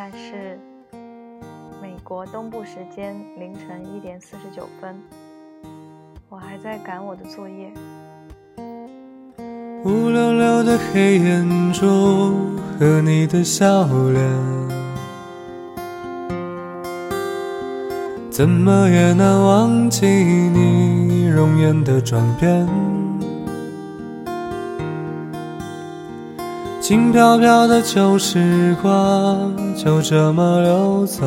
在是美国东部时间凌晨一点四十九分，我还在赶我的作业。乌溜溜的黑眼珠和你的笑脸，怎么也难忘记你容颜的转变。轻飘飘的旧时光就这么流走，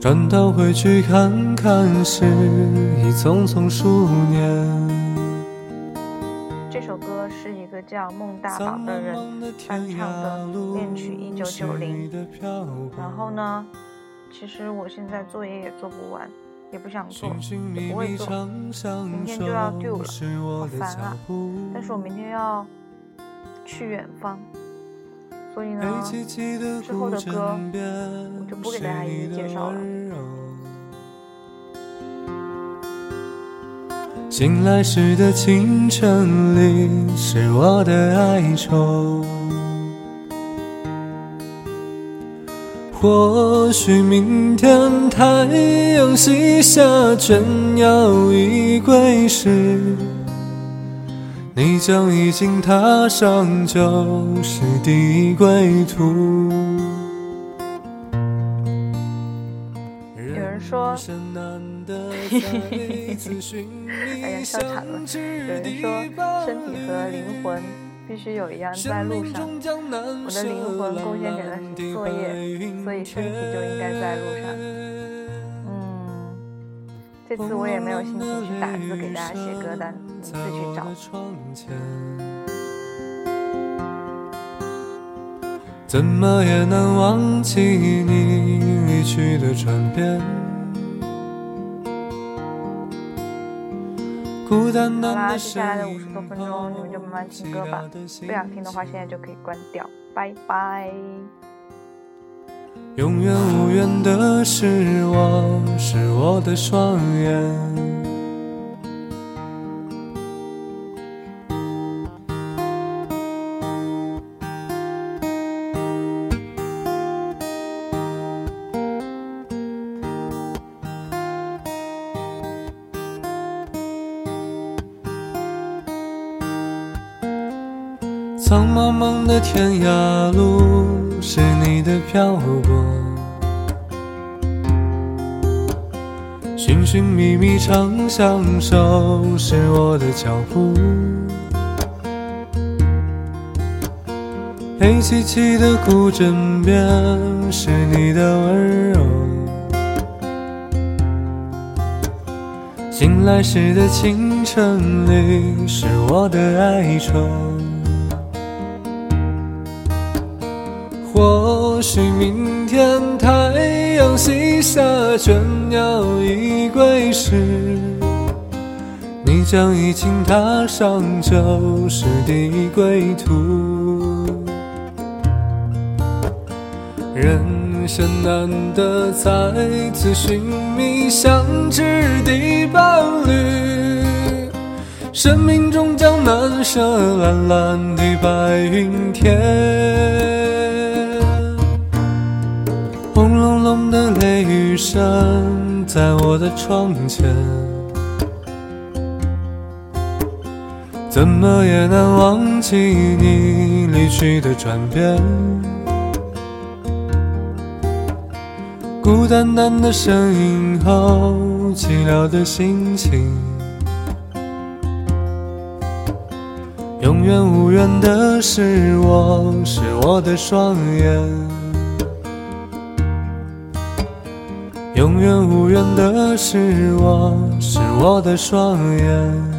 转头回去看看，时已匆匆数年。这首歌是一个叫孟大宝的人翻唱的《恋曲一九九零》，然后呢，其实我现在作业也做不完。也不想做，也不会做。明天就要 due 了，好烦啊！但是我明天要去远方，所以呢，之后的歌我就不给大家一一介绍了。醒来时的清晨里，是我的哀愁。或许明天太阳西下，倦鸟已归时，你将已经踏上旧时的归途。有人说，哎呀，笑惨了。有人说，身体和灵魂。必须有一样在路上，我的灵魂贡献给了作业，所以身体就应该在路上。嗯，这次我也没有心情去打字给大家写歌单，你自己去找。怎么也难忘记你离去的转变。好啦，接下来的五十多分钟，你们就慢慢听歌吧。不想听的话，现在就可以关掉。拜拜。永远无缘的是我，是我的双眼。天涯路，是你的漂泊；寻寻觅觅长相守，是我的脚步。黑漆漆的古枕边，是你的温柔；醒来时的清晨里，是我的哀愁。或许明天太阳西下，倦鸟已归时，你将已经踏上旧时的归途。人生难得再次寻觅相知的伴侣，生命终将难舍蓝蓝的白云天。声在我的窗前，怎么也难忘记你离去的转变。孤单单的身影后，寂寥的心情，永远无缘的是我，是我的双眼。永远无缘的是我，是我的双眼。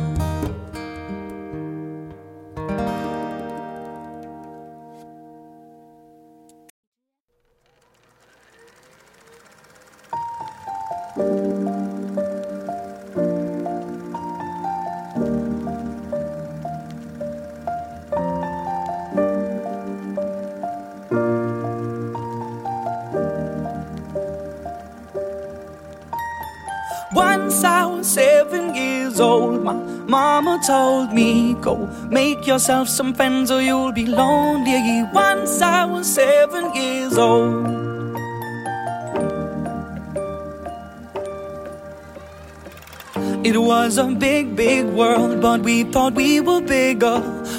Go make yourself some friends or you'll be lonely. Once I was seven years old. It was a big, big world, but we thought we were bigger.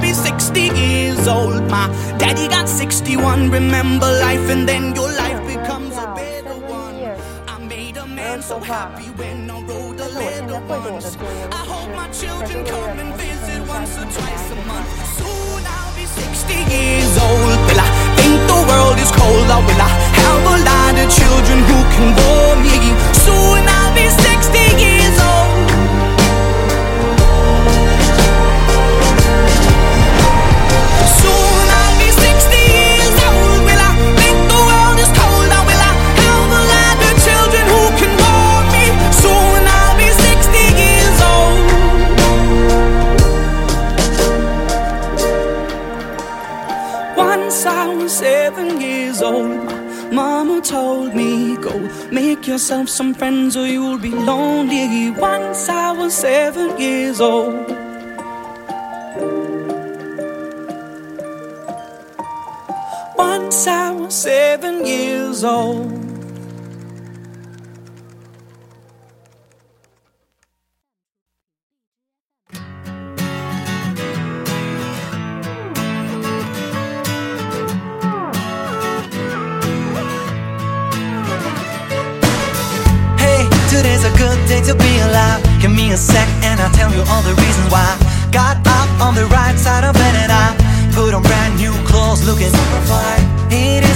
be 60 years old. My daddy got 61. Remember life, and then your life becomes a better one. I made a man so happy when I wrote a letter once. I hope my children come and visit once or twice a month. Soon I'll be 60 years old. Will I think the world is cold? Or will I have a lot of children who can bore me? Soon make yourself some friends or you'll be lonely. Once I was seven years old. Once I was seven years old. A sec and I'll tell you all the reasons why. Got up on the right side of bed and I Put on brand new clothes looking super fly. It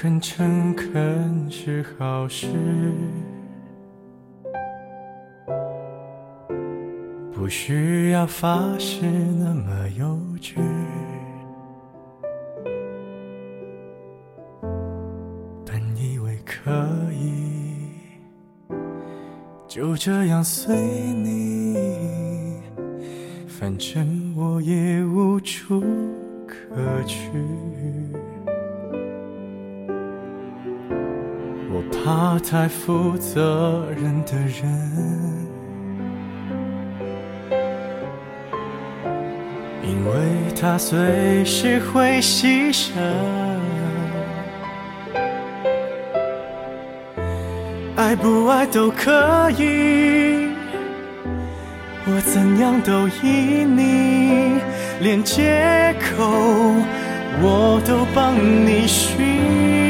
很诚恳是好事，不需要发誓那么幼稚。本以为可以就这样随你，反正我也无处可去。怕太负责任的人，因为他随时会牺牲。爱不爱都可以，我怎样都依你，连借口我都帮你寻。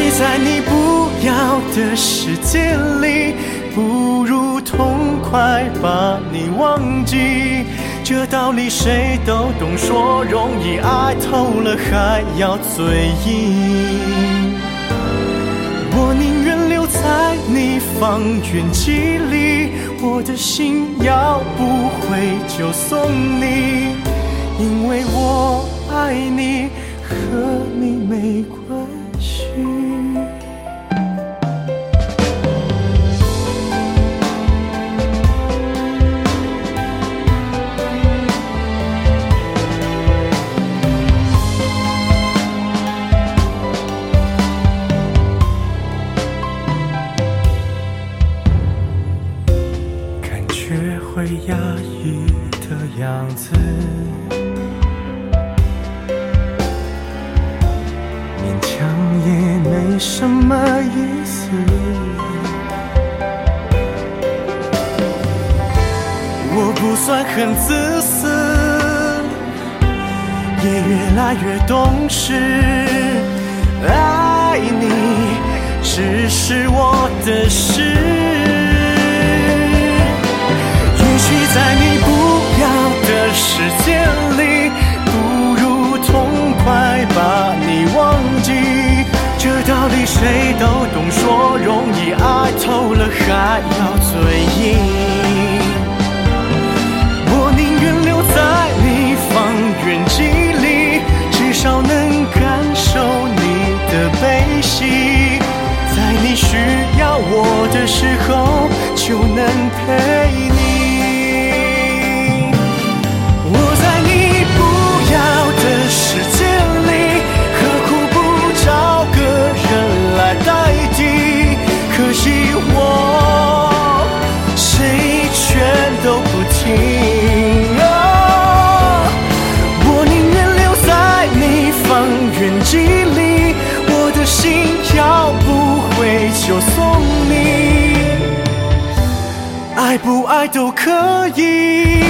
与其在你不要的世界里，不如痛快把你忘记。这道理谁都懂，说容易，爱透了还要嘴硬。我宁愿留在你方圆几里，我的心要不回就送你，因为我爱你，和你没关越来越懂事。爱你只是我的事。也许在你不要的世界里，不如痛快把你忘记。这道理谁都懂，说容易，爱透了还要嘴硬。我宁愿留在你方圆几里，飞行，在你需要我的时候就能陪爱都可以，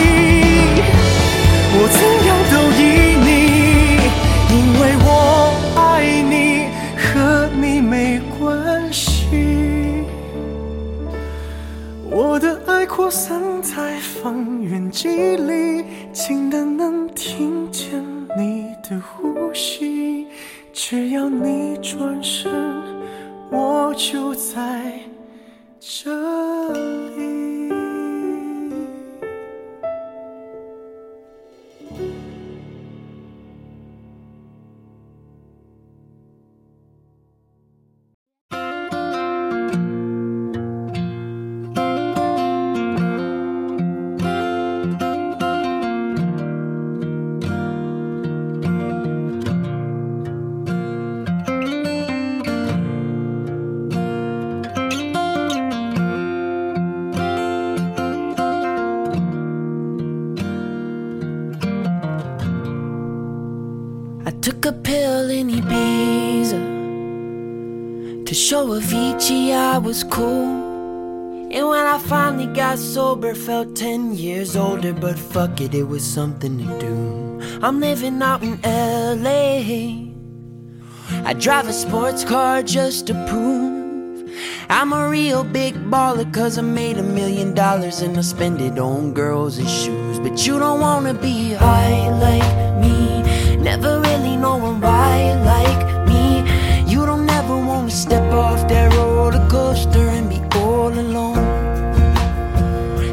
我怎样都依你，因为我爱你，和你没关系。我的爱扩散在方圆几里，近的能听见你的呼吸。只要你转身，我就在这 Avicii I was cool. And when I finally got sober, felt 10 years older, but fuck it, it was something to do. I'm living out in LA. I drive a sports car just to prove I'm a real big baller, cause I made a million dollars and I spend it on girls and shoes. But you don't wanna be high like me. Never coaster and be all alone.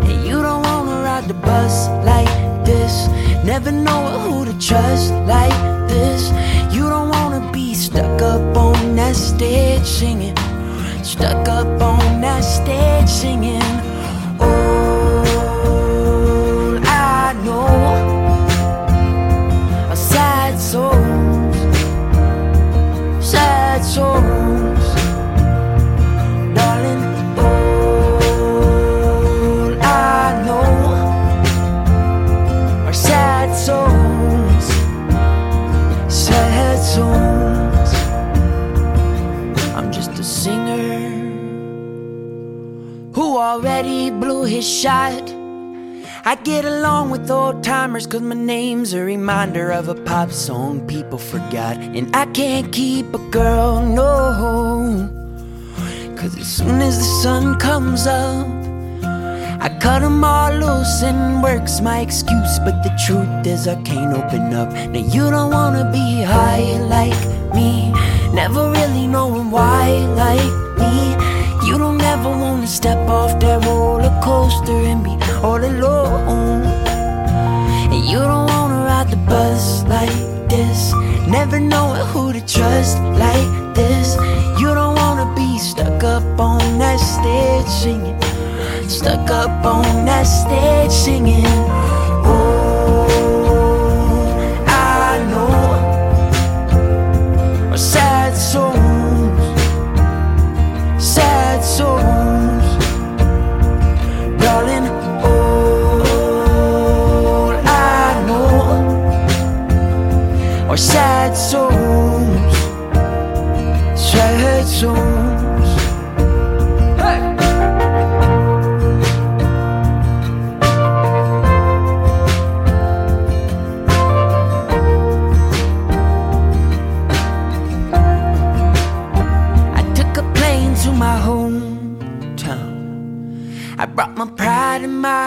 And you don't wanna ride the bus like this. Never know who to trust like this. You don't wanna be stuck up on that stage singing. Stuck up on that stage singing. His shot. I get along with old timers cause my name's a reminder of a pop song people forgot. And I can't keep a girl, no. Cause as soon as the sun comes up, I cut 'em all loose and work's my excuse. But the truth is, I can't open up. Now, you don't wanna be high like me, never really knowing why like me. You don't ever wanna step off that roller coaster and be all alone. And you don't wanna ride the bus like this, never knowing who to trust like this. You don't wanna be stuck up on that stage singing, stuck up on that stage singing.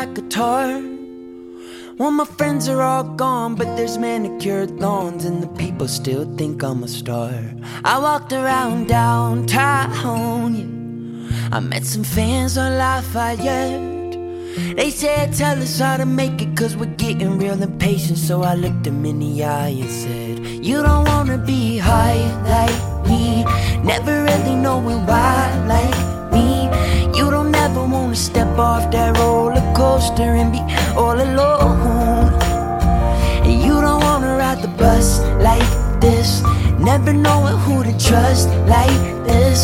My guitar. Well, my friends are all gone, but there's manicured lawns, and the people still think I'm a star. I walked around downtown, yeah. I met some fans on Lafayette. They said, Tell us how to make it, cause we're getting real impatient. So I looked them in the eye and said, You don't wanna be high like me, never really knowing why like me. You don't ever wanna step off that roller coaster and be all alone. And you don't wanna ride the bus like this, never knowing who to trust like this.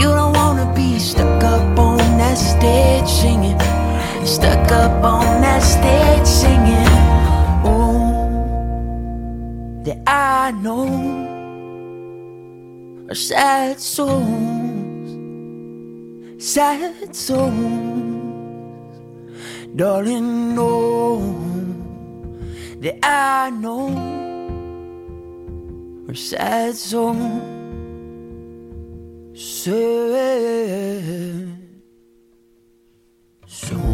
You don't wanna be stuck up on that stage singing, stuck up on that stage singing. Oh, that I know are sad songs sad songs, Darling, know that I know her sad song. Sad song.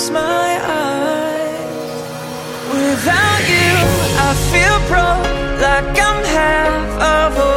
close my eyes. Without you, I feel broke, like I'm half of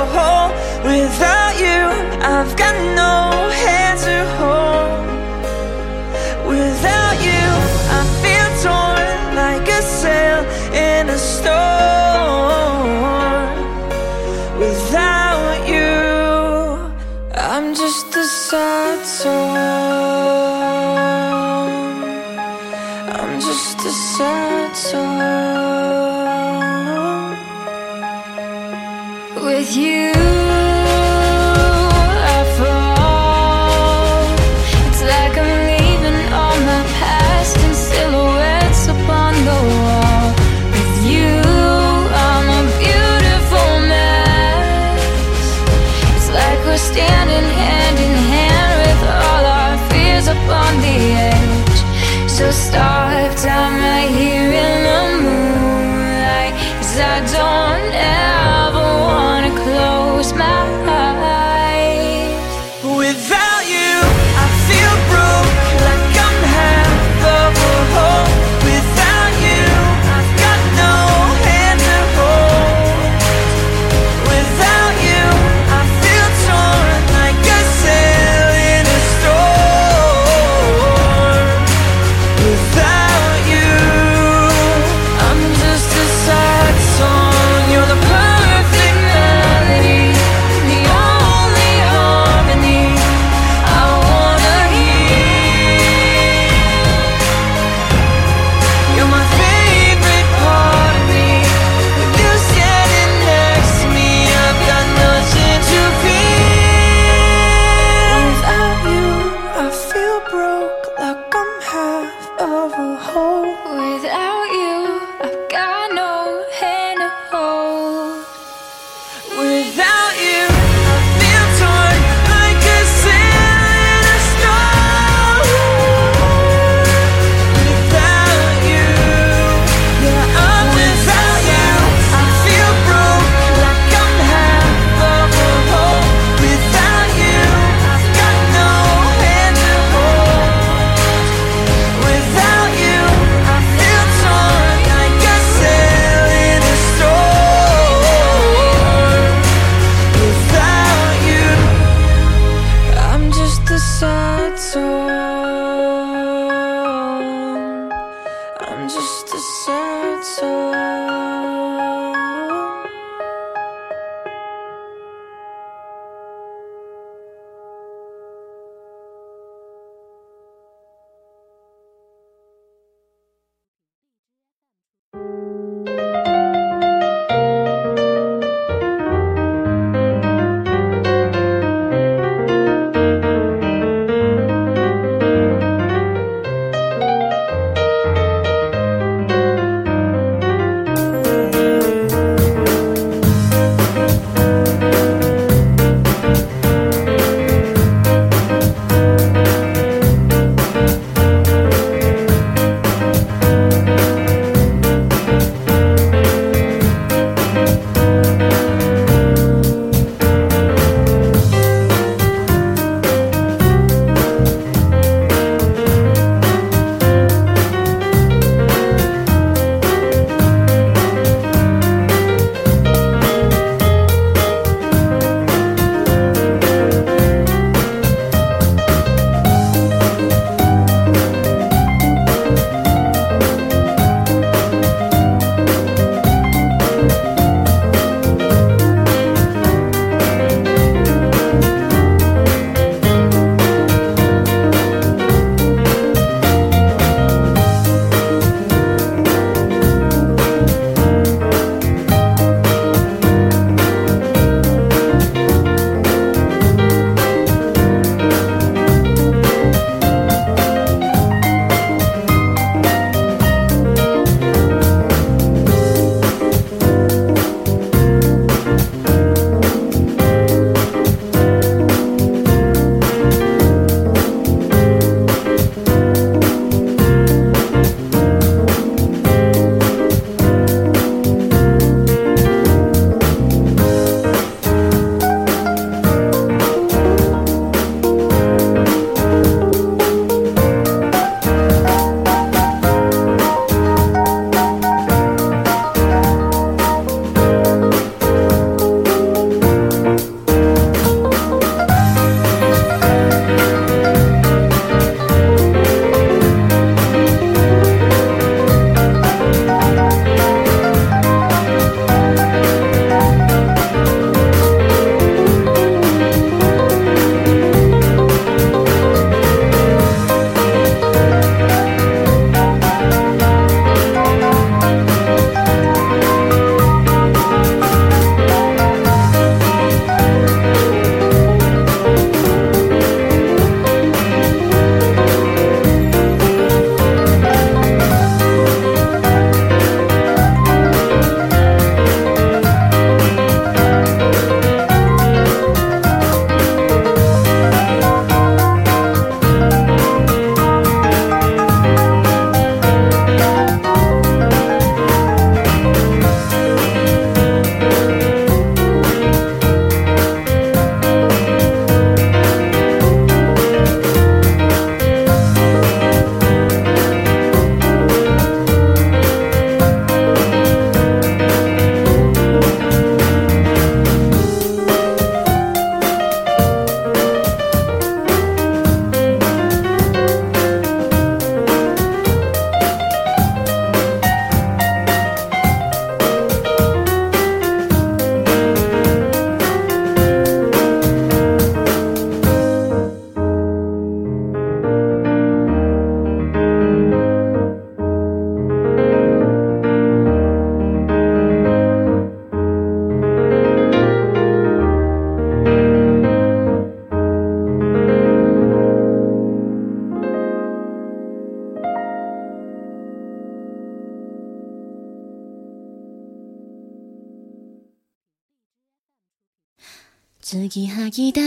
ぎ出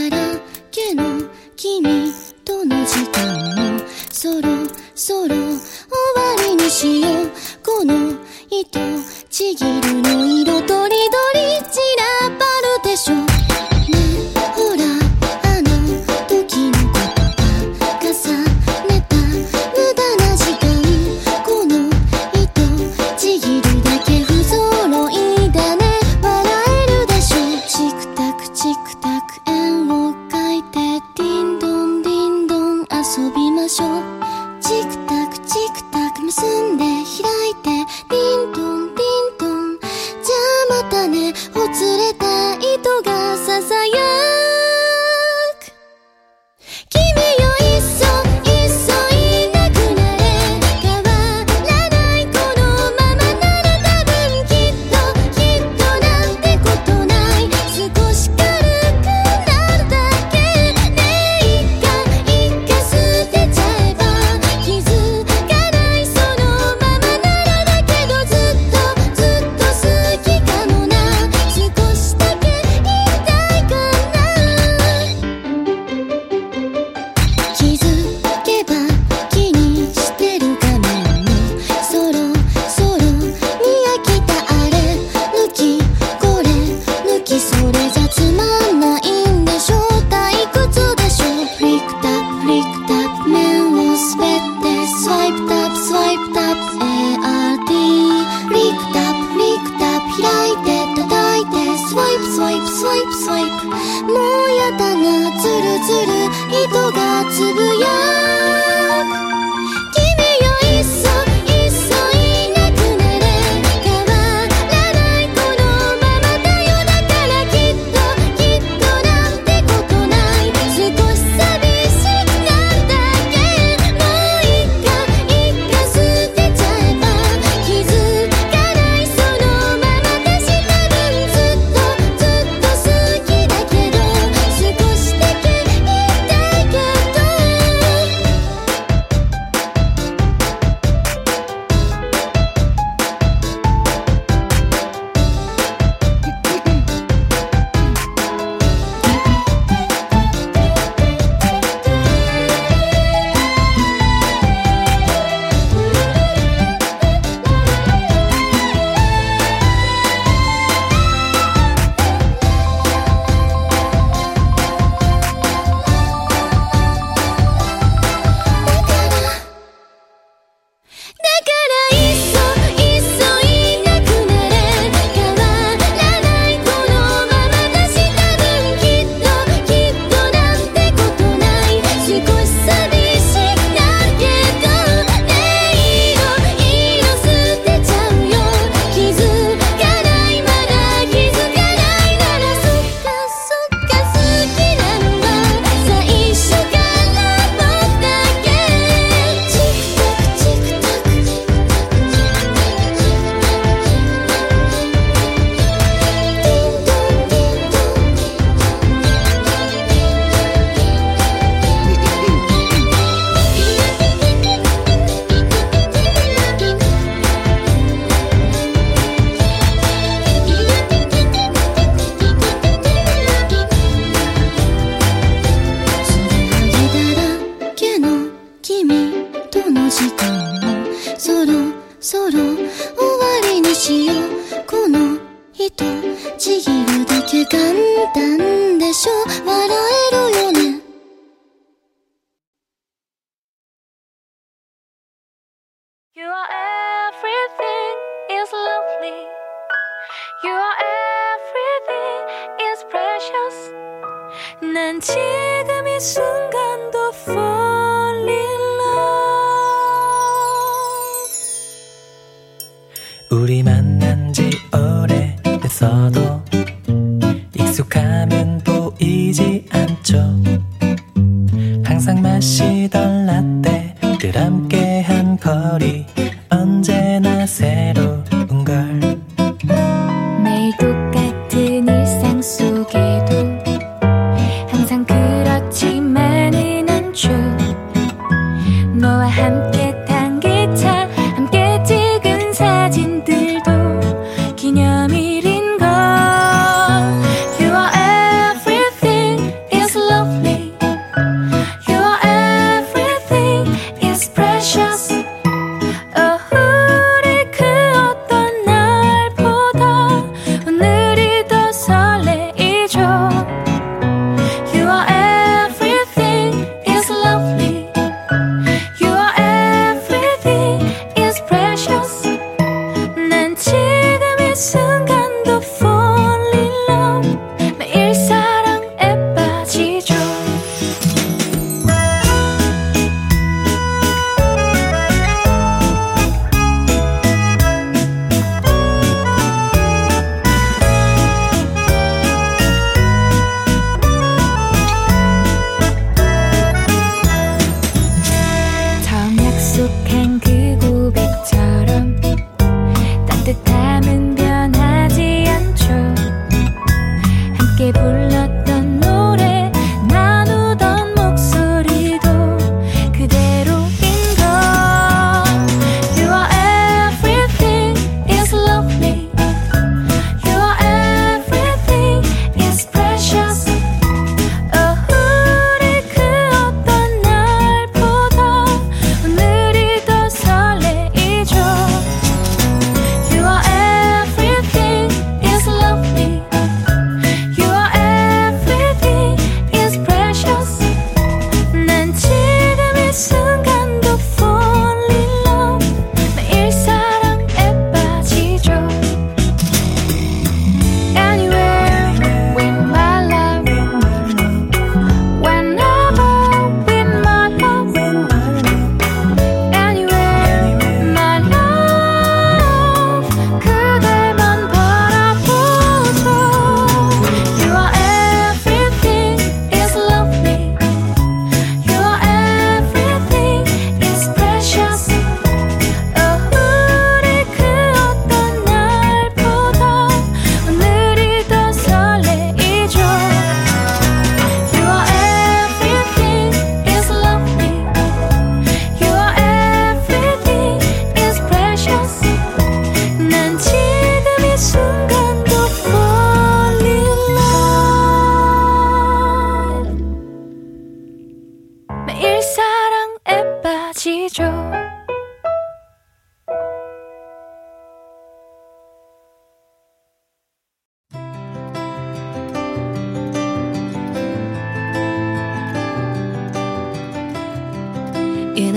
たんでしょう。In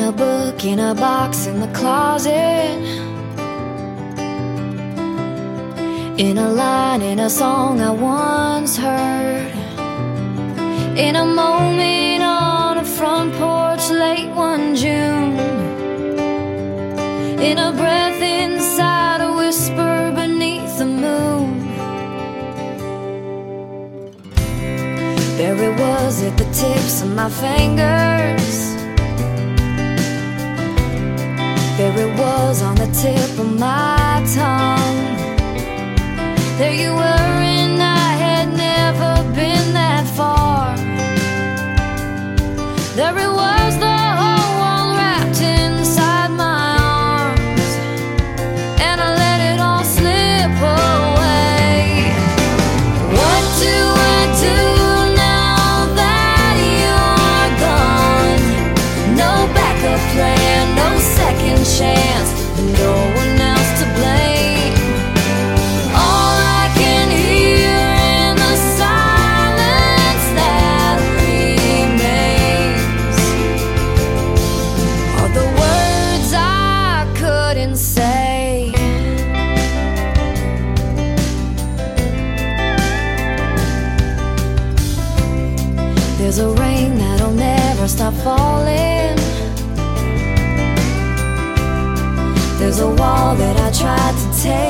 a book, in a box, in the closet. In a line, in a song I once heard. In a moment. In a breath inside a whisper beneath the moon. There it was at the tips of my fingers. There it was on the tip of my tongue. There you were, and I had never been that far. There it was. take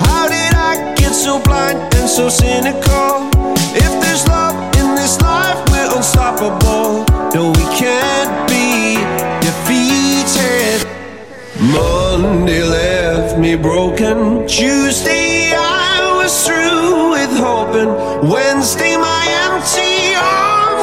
How did I get so blind and so cynical? If there's love in this life, we're unstoppable. No, we can't be defeated. Monday left me broken. Tuesday I was through with hoping. Wednesday my empty arms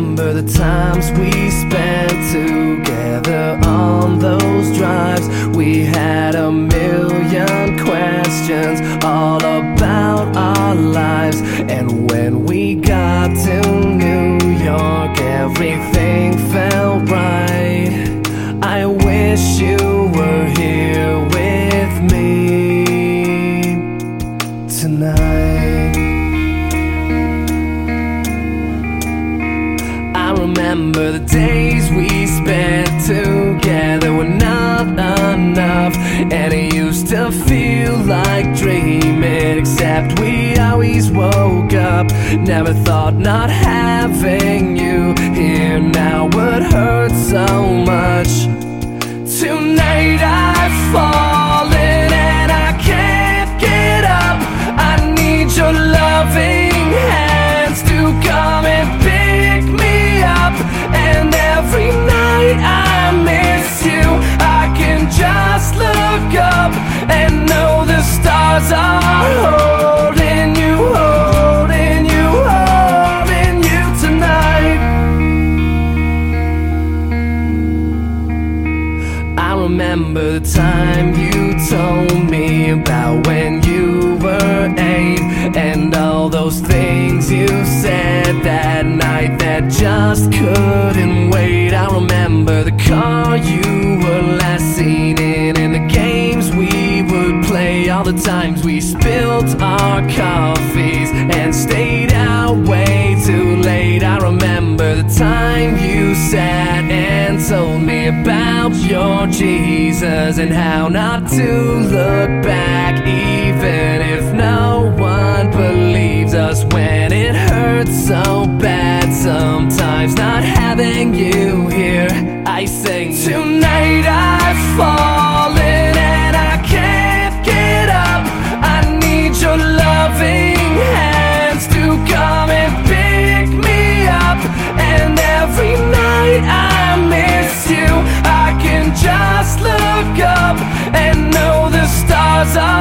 remember the times we spent together on those drives. We had a million questions all up. Never thought not having you here now would hurt so much. Tonight I've fallen and I can't get up. I need your loving hands to come and pick me up. And every night I miss you. I can just look up and know the stars are told me about when you were eight and all those things you said that night that just couldn't wait. I remember the car you were last seen in and the games we would play, all the times we spilled our coffees and how not to look back, stars are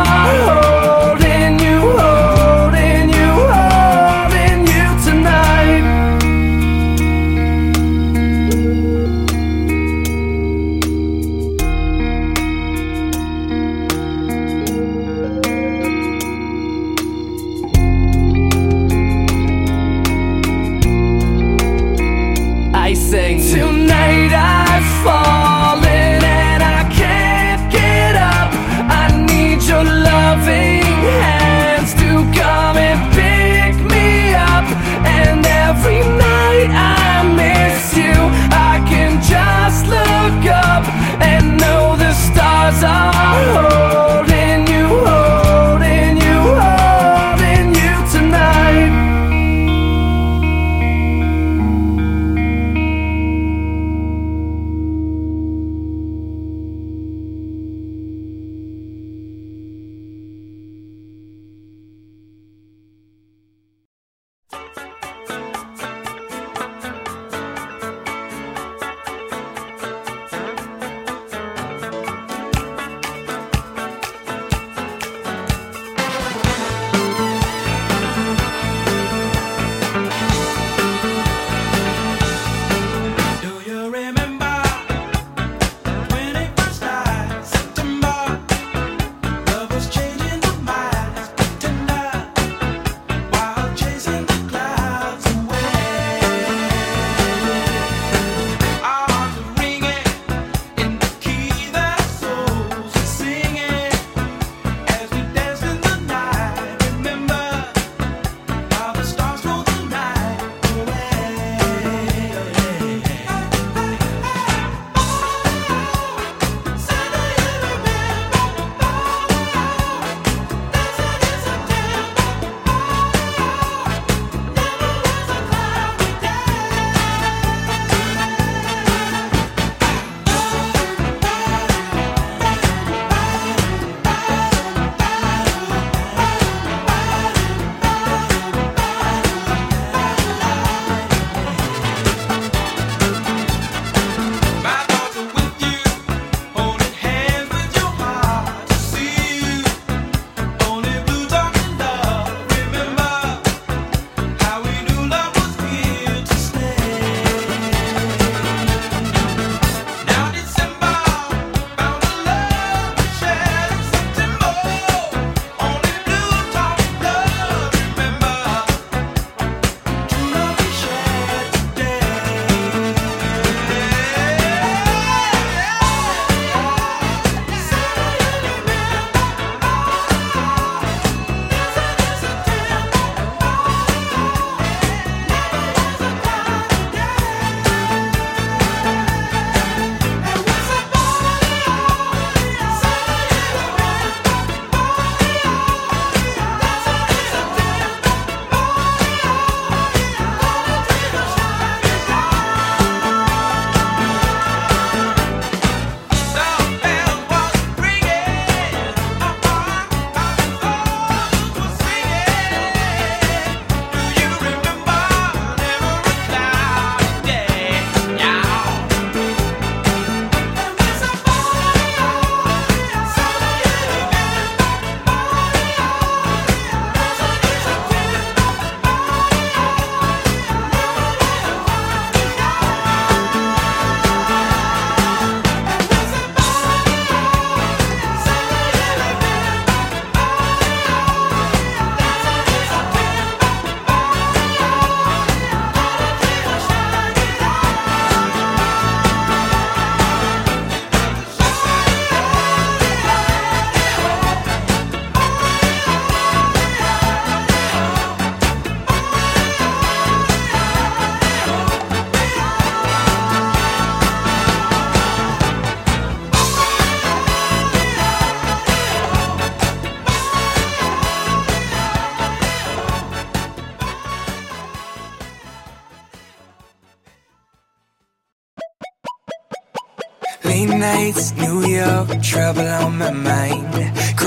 trouble on my.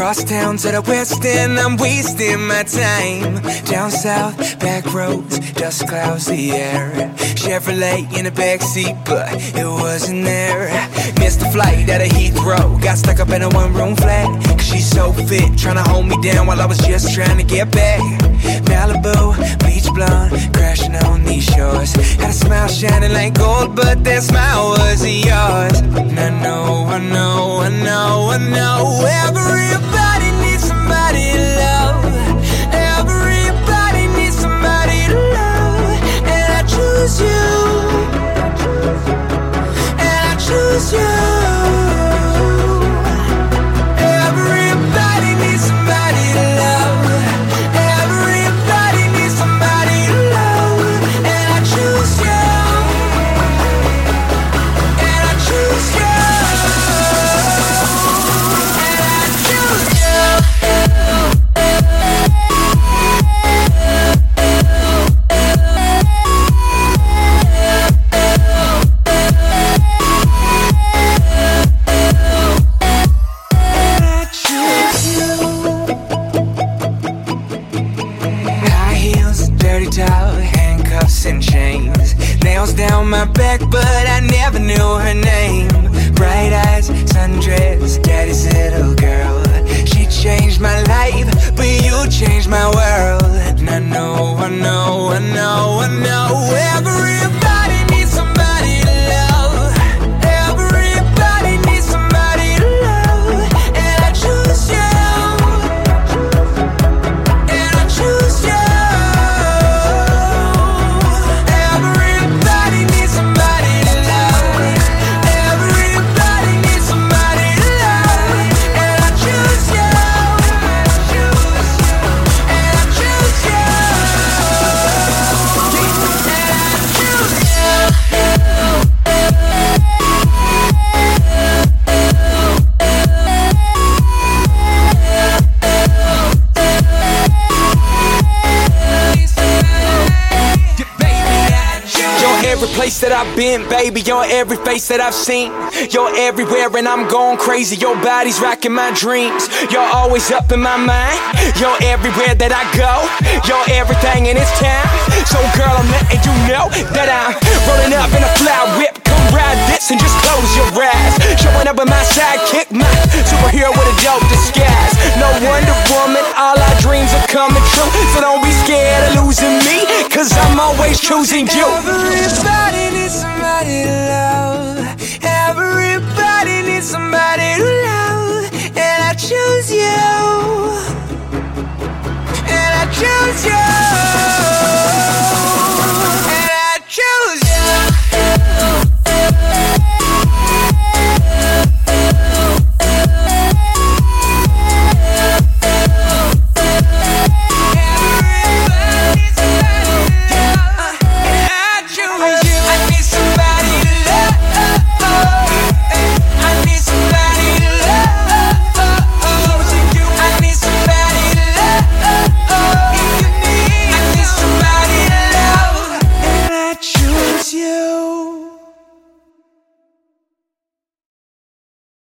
Cross town to the west end, I'm wasting my time. Down south, back roads, dust clouds the air. Chevrolet in the backseat, but it wasn't there. Missed the flight at a Heathrow, got stuck up in a one room flat. Cause she's so fit, trying to hold me down while I was just trying to get back. Malibu, beach blonde, crashing on these shores. Had a smile shining like gold, but that smile wasn't yours. And I know, I know, I know, I know. Everybody Choose you. Been, baby. You're every face that I've seen. You're everywhere and I'm going crazy. Your body's rocking my dreams. You're always up in my mind. You're everywhere that I go. You're everything in this town. So, girl, I'm letting you know that I'm rolling up in a fly whip. Ride this and just close your eyes. Showing up with my sidekick, my superhero with a dope disguise. No Wonder Woman, all our dreams are coming true. So don't be scared of losing me, cause I'm always choosing you. Everybody needs somebody to love. Everybody needs somebody to love. And I choose you. And I choose you.